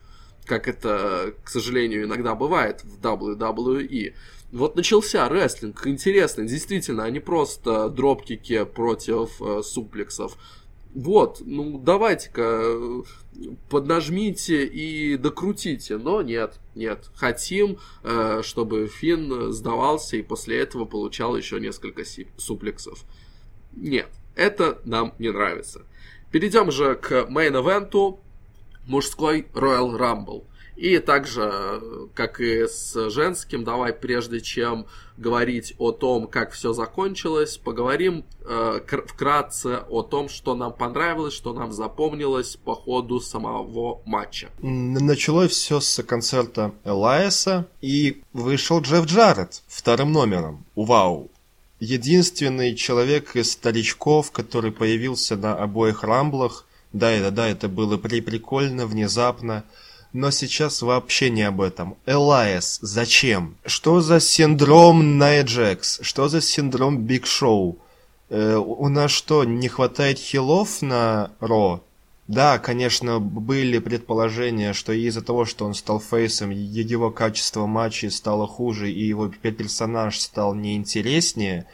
как это, к сожалению, иногда бывает в WWE. Вот начался рестлинг, интересно, действительно, а не просто дропкики против э, суплексов. Вот, ну давайте-ка э, поднажмите и докрутите, но нет, нет. Хотим, э, чтобы Финн сдавался и после этого получал еще несколько суплексов. Нет, это нам не нравится. Перейдем же к мейн-эвенту мужской Royal Rumble. И также, как и с женским, давай прежде чем говорить о том, как все закончилось, поговорим э, вкратце о том, что нам понравилось, что нам запомнилось по ходу самого матча. Началось все с концерта Элайса, и вышел Джефф Джаред вторым номером. Вау! Единственный человек из старичков, который появился на обоих рамблах, да, да, да, это было при прикольно, внезапно. Но сейчас вообще не об этом. Элайас, зачем? Что за синдром Nia Jax? Что за синдром Big Show? Э, у нас что, не хватает хилов на Raw? Да, конечно, были предположения, что из-за того, что он стал фейсом, его качество матчей стало хуже, и его персонаж стал неинтереснее.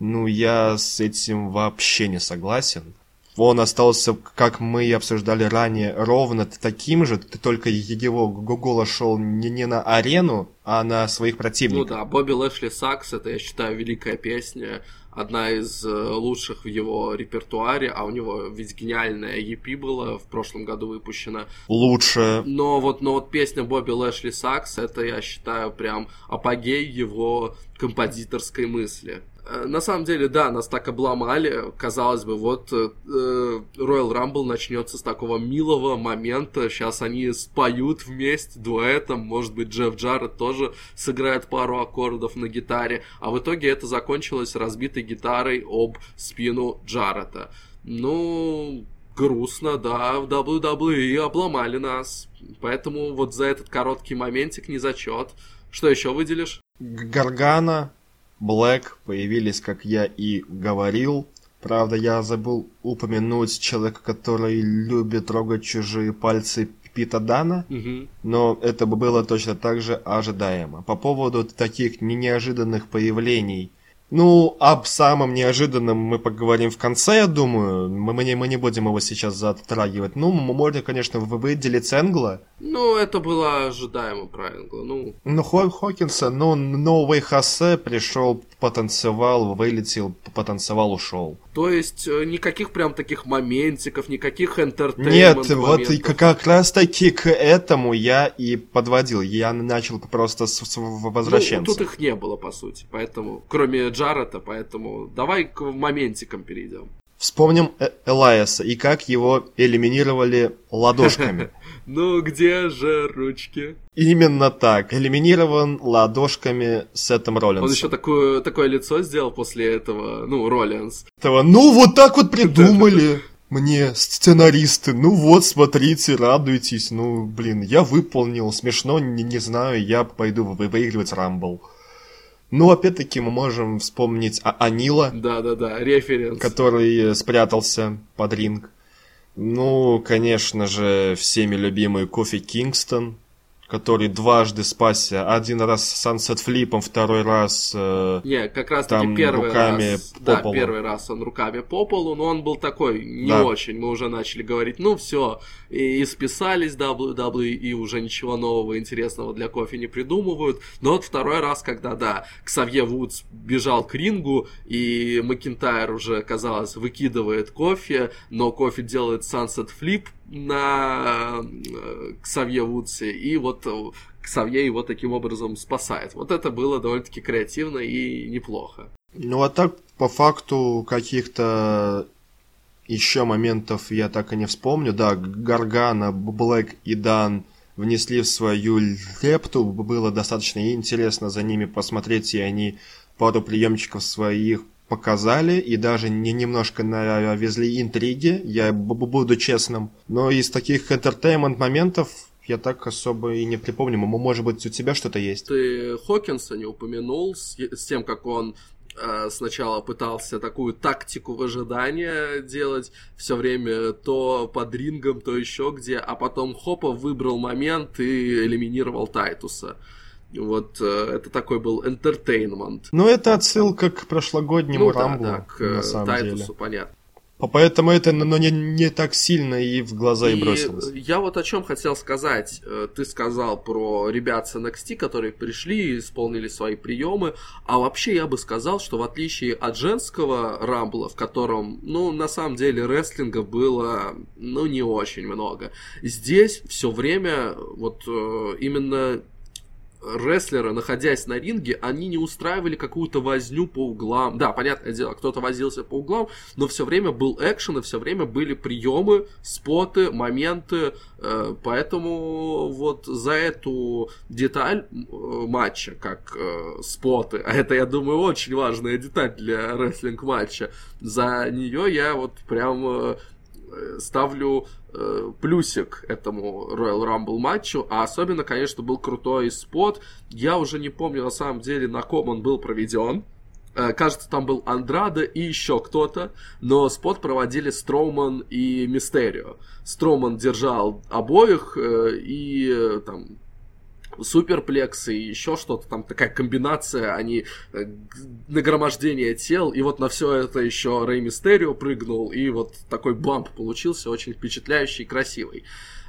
Ну, я с этим вообще не согласен он остался, как мы и обсуждали ранее, ровно таким же, только его голос шел не, не на арену, а на своих противников. Ну да, Бобби Лэшли Сакс, это, я считаю, великая песня, одна из э, лучших в его репертуаре, а у него ведь гениальная EP была в прошлом году выпущена. Лучше. Но вот, но вот песня Бобби Лэшли Сакс, это, я считаю, прям апогей его композиторской мысли. Э, на самом деле, да, нас так обломали. Казалось бы, вот э, Royal Rumble начнется с такого милого момента. Сейчас они споют вместе дуэтом. Может быть, Джефф Джаред тоже сыграет пару аккордов на гитаре. А в итоге это закончилось разбитой гитарой об спину Джарета. Ну, грустно, да, в WWE обломали нас. Поэтому вот за этот короткий моментик не зачет. Что еще выделишь? Гаргана Блэк появились, как я и говорил. Правда, я забыл упомянуть человека, который любит трогать чужие пальцы Пита Дана, угу. но это было точно так же ожидаемо. По поводу таких неожиданных появлений – ну, об самом неожиданном мы поговорим в конце, я думаю. Мы, мы, не, мы не будем его сейчас затрагивать. Ну, можно, конечно, выделить Энгла. Ну, это было ожидаемо про Энгла. Ну, ну Хо Хокинса, ну, новый Хосе пришел, потанцевал, вылетел, потанцевал, ушел. То есть э, никаких прям таких моментиков, никаких энтертеймент Нет, вот и как раз таки к этому я и подводил. Я начал просто с, с возвращаться. Ну, тут их не было, по сути. Поэтому, кроме Джарета, поэтому давай к моментикам перейдем. Вспомним э Элайаса и как его элиминировали ладошками. [LAUGHS] Ну где же ручки? Именно так. Элиминирован ладошками Сетом Роллинсом. Он еще такое, такое лицо сделал после этого, ну, Роллинс. Этого, ну вот так вот придумали [LAUGHS] мне сценаристы. Ну вот, смотрите, радуйтесь. Ну, блин, я выполнил. Смешно, не, не знаю, я пойду выигрывать Рамбл. Ну, опять-таки, мы можем вспомнить а Анила. Да-да-да, референс. Который спрятался под ринг. Ну, конечно же, всеми любимый Кофи Кингстон, который дважды спасся. Один раз с Sunset Флипом, второй раз... Э, не, как раз таки первый руками раз... По да, полу. первый раз он руками по полу, но он был такой не да. очень. Мы уже начали говорить, ну все, и, и списались WWE, и уже ничего нового интересного для кофе не придумывают. Но вот второй раз, когда, да, Ксавье Вудс бежал к рингу, и Макинтайр уже, казалось, выкидывает кофе, но кофе делает Sunset Flip, на э, Ксавье Вудсе, и вот э, Ксавье его таким образом спасает. Вот это было довольно-таки креативно и неплохо. Ну а так, По факту каких-то еще моментов я так и не вспомню. Да, Гаргана, Блэк и Дан внесли в свою лепту. Было достаточно интересно за ними посмотреть, и они пару приемчиков своих показали и даже не немножко навезли интриги, я буду честным. Но из таких entertainment моментов я так особо и не припомню. Может быть, у тебя что-то есть? Ты Хокинса не упомянул с, с тем, как он э, сначала пытался такую тактику выжидания делать все время то под рингом, то еще где, а потом Хопа выбрал момент и элиминировал Тайтуса. Вот э, это такой был entertainment. Ну, это отсылка к прошлогоднему ну, Рамблу, да, да, к на самом Тайтусу, деле. понятно. Поэтому это но не, не так сильно и в глаза и, и бросилось. Я вот о чем хотел сказать. Э, ты сказал про ребят с NXT, которые пришли и исполнили свои приемы. А вообще я бы сказал, что в отличие от женского рамбла, в котором, ну, на самом деле, рестлинга было, ну, не очень много. Здесь все время вот э, именно рестлеры, находясь на ринге, они не устраивали какую-то возню по углам. Да, понятное дело, кто-то возился по углам, но все время был экшен, и все время были приемы, споты, моменты. Э, поэтому вот за эту деталь э, матча, как э, споты, а это, я думаю, очень важная деталь для рестлинг-матча, за нее я вот прям ставлю плюсик этому Royal Rumble матчу, а особенно, конечно, был крутой спот. Я уже не помню на самом деле, на ком он был проведен. Э, кажется, там был Андрада и еще кто-то, но спот проводили Строуман и Мистерио. Строуман держал обоих, э, и э, там суперплексы и еще что-то, там такая комбинация, они э, нагромождение тел, и вот на все это еще Рэй Мистерио прыгнул, и вот такой бамп получился, очень впечатляющий и красивый.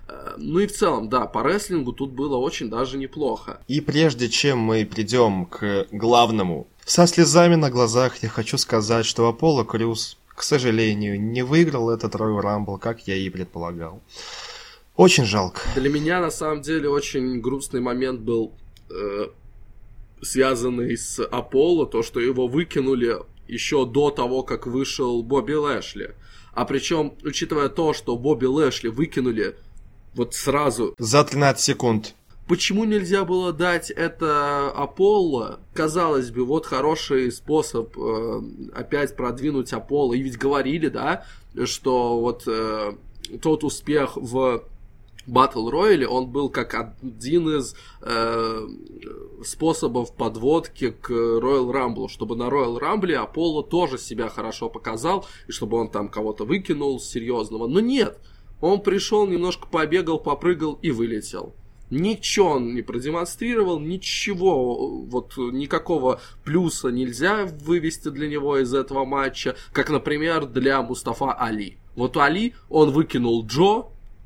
Э, ну и в целом, да, по рестлингу тут было очень даже неплохо. И прежде чем мы придем к главному, со слезами на глазах я хочу сказать, что Аполло Крюс, к сожалению, не выиграл этот Royal Rumble, как я и предполагал. Очень жалко. Для меня, на самом деле, очень грустный момент был э, связанный с Аполло, то, что его выкинули еще до того, как вышел Бобби Лэшли. А причем, учитывая то, что Бобби Лэшли выкинули вот сразу... За 13 секунд. Почему нельзя было дать это Аполло? Казалось бы, вот хороший способ э, опять продвинуть Аполло. И ведь говорили, да, что вот э, тот успех в Battle Royale, он был как один из э, способов подводки к Royal Rumble, чтобы на Royal Rumble Аполло тоже себя хорошо показал, и чтобы он там кого-то выкинул серьезного. Но нет, он пришел, немножко побегал, попрыгал и вылетел. Ничего он не продемонстрировал, ничего, вот никакого плюса нельзя вывести для него из этого матча, как, например, для Мустафа Али. Вот Али, он выкинул Джо,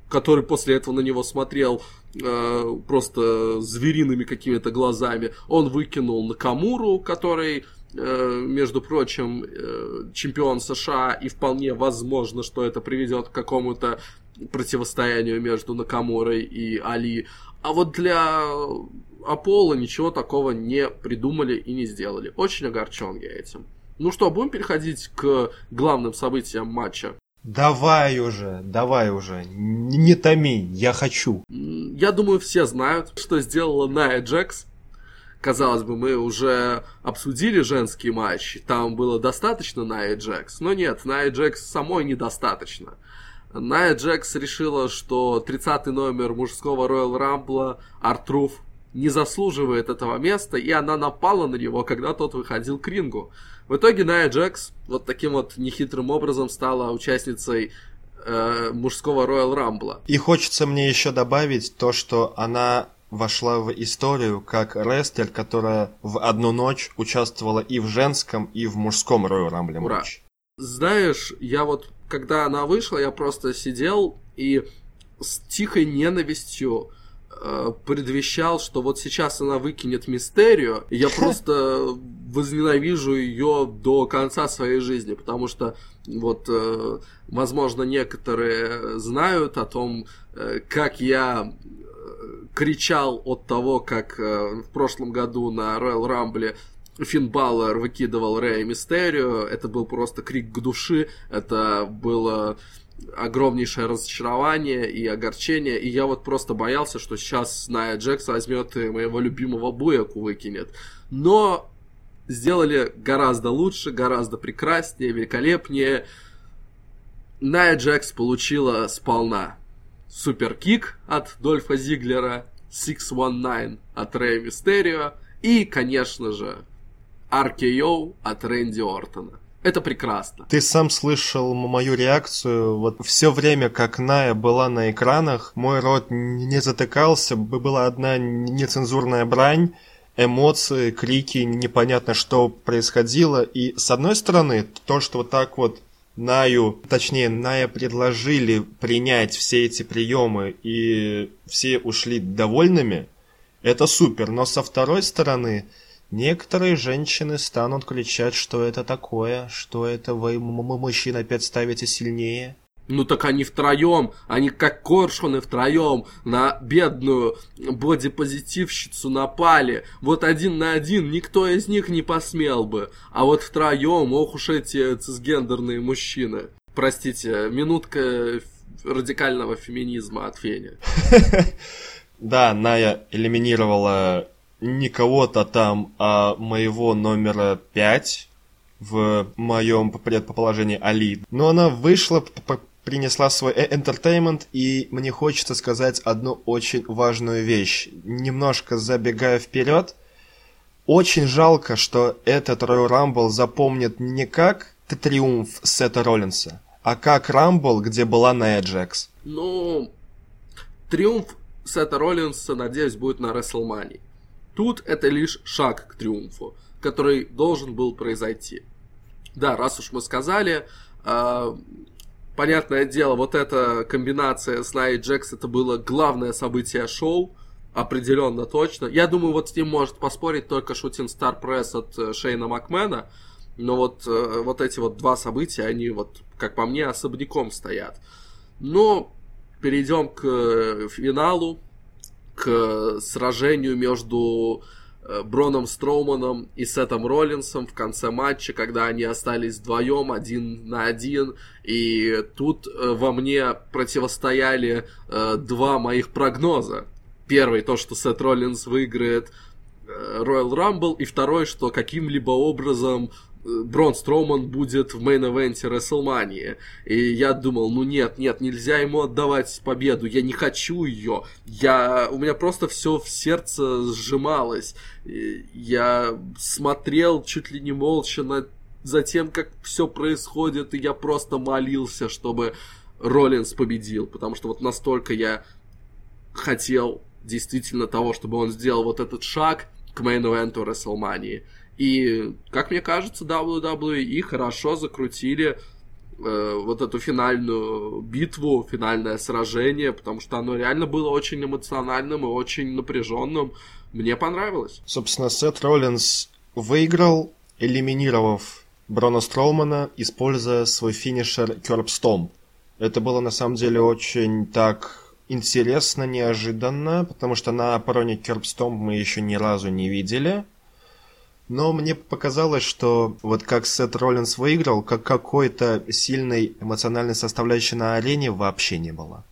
который после этого на него смотрел э, просто звериными какими-то глазами. Он выкинул Накамуру, который э, между прочим, э, чемпион США, и вполне возможно, что это приведет к какому-то противостоянию между Накамурой и Али. А вот для Аполло ничего такого не придумали и не сделали. Очень огорчен я этим. Ну что, будем переходить к главным событиям матча? Давай уже, давай уже, не томи, я хочу. Я думаю, все знают, что сделала Ная Джекс. Казалось бы, мы уже обсудили женский матч, там было достаточно Ная Джекс, но нет, Ная Джекс самой недостаточно. Ная Джекс решила, что 30 номер мужского Роyal Рамбла Артруф не заслуживает этого места, и она напала на него, когда тот выходил к рингу. В итоге Ная Джекс вот таким вот нехитрым образом стала участницей э, мужского Royal Rumble. И хочется мне еще добавить то, что она вошла в историю как рестлер, которая в одну ночь участвовала и в женском, и в мужском Royal Rumble Ура. матче. Знаешь, я вот, когда она вышла, я просто сидел и с тихой ненавистью э, предвещал, что вот сейчас она выкинет мистерию, и я [LAUGHS] просто возненавижу ее до конца своей жизни, потому что вот, э, возможно, некоторые знают о том, э, как я кричал от того, как в прошлом году на Royal Rumble Финн Баллер выкидывал Рэя Мистерио, это был просто крик к души, это было огромнейшее разочарование и огорчение, и я вот просто боялся, что сейчас Ная Джекс возьмет и моего любимого Буяку выкинет. Но сделали гораздо лучше, гораздо прекраснее, великолепнее. Ная Джекс получила сполна суперкик от Дольфа Зиглера, 619 от Рэя Мистерио и, конечно же, RKO от Рэнди Ортона. Это прекрасно. Ты сам слышал мою реакцию. Вот все время, как Ная была на экранах, мой рот не затыкался, была одна нецензурная брань, эмоции, крики, непонятно, что происходило. И с одной стороны, то, что вот так вот Наю, точнее, Ная предложили принять все эти приемы, и все ушли довольными, это супер. Но со второй стороны, Некоторые женщины станут кричать, что это такое, что это вы, мужчин, опять ставите сильнее. Ну так они втроем, они как коршуны втроем на бедную бодипозитивщицу напали. Вот один на один никто из них не посмел бы. А вот втроем, ох уж эти цисгендерные мужчины. Простите, минутка радикального феминизма от Фени. [LAUGHS] Да, Ная элиминировала не кого-то там, а моего номера 5 в моем предположении Али. Но она вышла, принесла свой entertainment, и мне хочется сказать одну очень важную вещь. Немножко забегая вперед, очень жалко, что этот Royal Rumble запомнит не как триумф Сета Роллинса, а как Рамбл, где была Ная Джекс. Ну, триумф Сета Роллинса, надеюсь, будет на WrestleMania. Тут это лишь шаг к триумфу, который должен был произойти. Да, раз уж мы сказали, э, понятное дело, вот эта комбинация с Най Джекс это было главное событие шоу, определенно точно. Я думаю, вот с ним может поспорить только Шутин Стар Пресс от э, Шейна Макмена, но вот, э, вот эти вот два события, они вот, как по мне, особняком стоят. Но перейдем к э, финалу, к сражению между э, Броном Строуманом и Сетом Роллинсом в конце матча, когда они остались вдвоем, один на один. И тут э, во мне противостояли э, два моих прогноза. Первый, то, что Сет Роллинс выиграет Royal Rumble, и второй, что каким-либо образом Брон Строуман будет в мейн-эвенте WrestleMania. И я думал, ну нет, нет, нельзя ему отдавать победу, я не хочу ее. Я, у меня просто все в сердце сжималось. Я смотрел чуть ли не молча на, за тем, как все происходит, и я просто молился, чтобы Роллинс победил, потому что вот настолько я хотел действительно того, чтобы он сделал вот этот шаг к мейн-эвенту WrestleMania. И, как мне кажется, WWE хорошо закрутили э, вот эту финальную битву, финальное сражение, потому что оно реально было очень эмоциональным и очень напряженным. Мне понравилось. Собственно, Сет Роллинс выиграл, элиминировав Брона Строумана, используя свой финишер Curb Stomp. Это было на самом деле очень так интересно, неожиданно, потому что на обороне Curb мы еще ни разу не видели. Но мне показалось, что вот как Сет Роллинс выиграл, как какой-то сильной эмоциональной составляющей на арене вообще не было.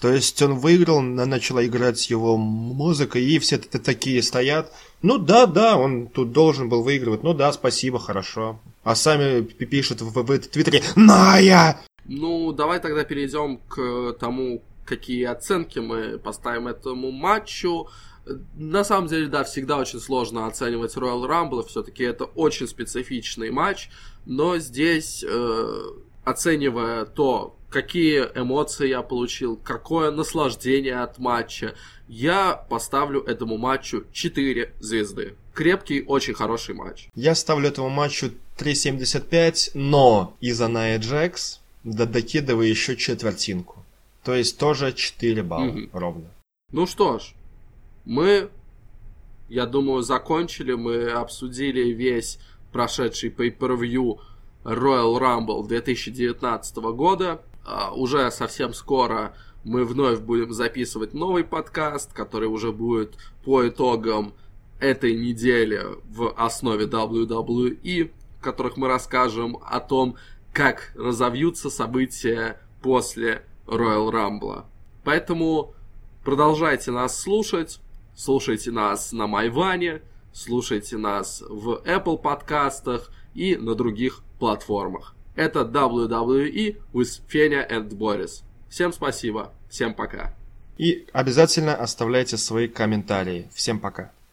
То есть он выиграл, начала играть его музыка, и все такие стоят. Ну да, да, он тут должен был выигрывать. Ну да, спасибо, хорошо. А сами пишут в, в, в Твиттере «Ная!» Ну, давай тогда перейдем к тому, какие оценки мы поставим этому матчу. На самом деле, да, всегда очень сложно оценивать Royal Rumble, все-таки это очень специфичный матч, но здесь, э, оценивая то, какие эмоции я получил, какое наслаждение от матча, я поставлю этому матчу 4 звезды. Крепкий, очень хороший матч. Я ставлю этому матчу 3.75, но из-за Ная Джекс докидываю еще четвертинку. То есть тоже 4 балла угу. ровно. Ну что ж, мы, я думаю, закончили, мы обсудили весь прошедший pay-per-view Royal Rumble 2019 года. Uh, уже совсем скоро мы вновь будем записывать новый подкаст, который уже будет по итогам этой недели в основе WWE, в которых мы расскажем о том, как разовьются события после Royal Rumble. Поэтому продолжайте нас слушать, слушайте нас на Майване, слушайте нас в Apple подкастах и на других платформах. Это WWE with Феня and Борис. Всем спасибо, всем пока. И обязательно оставляйте свои комментарии. Всем пока.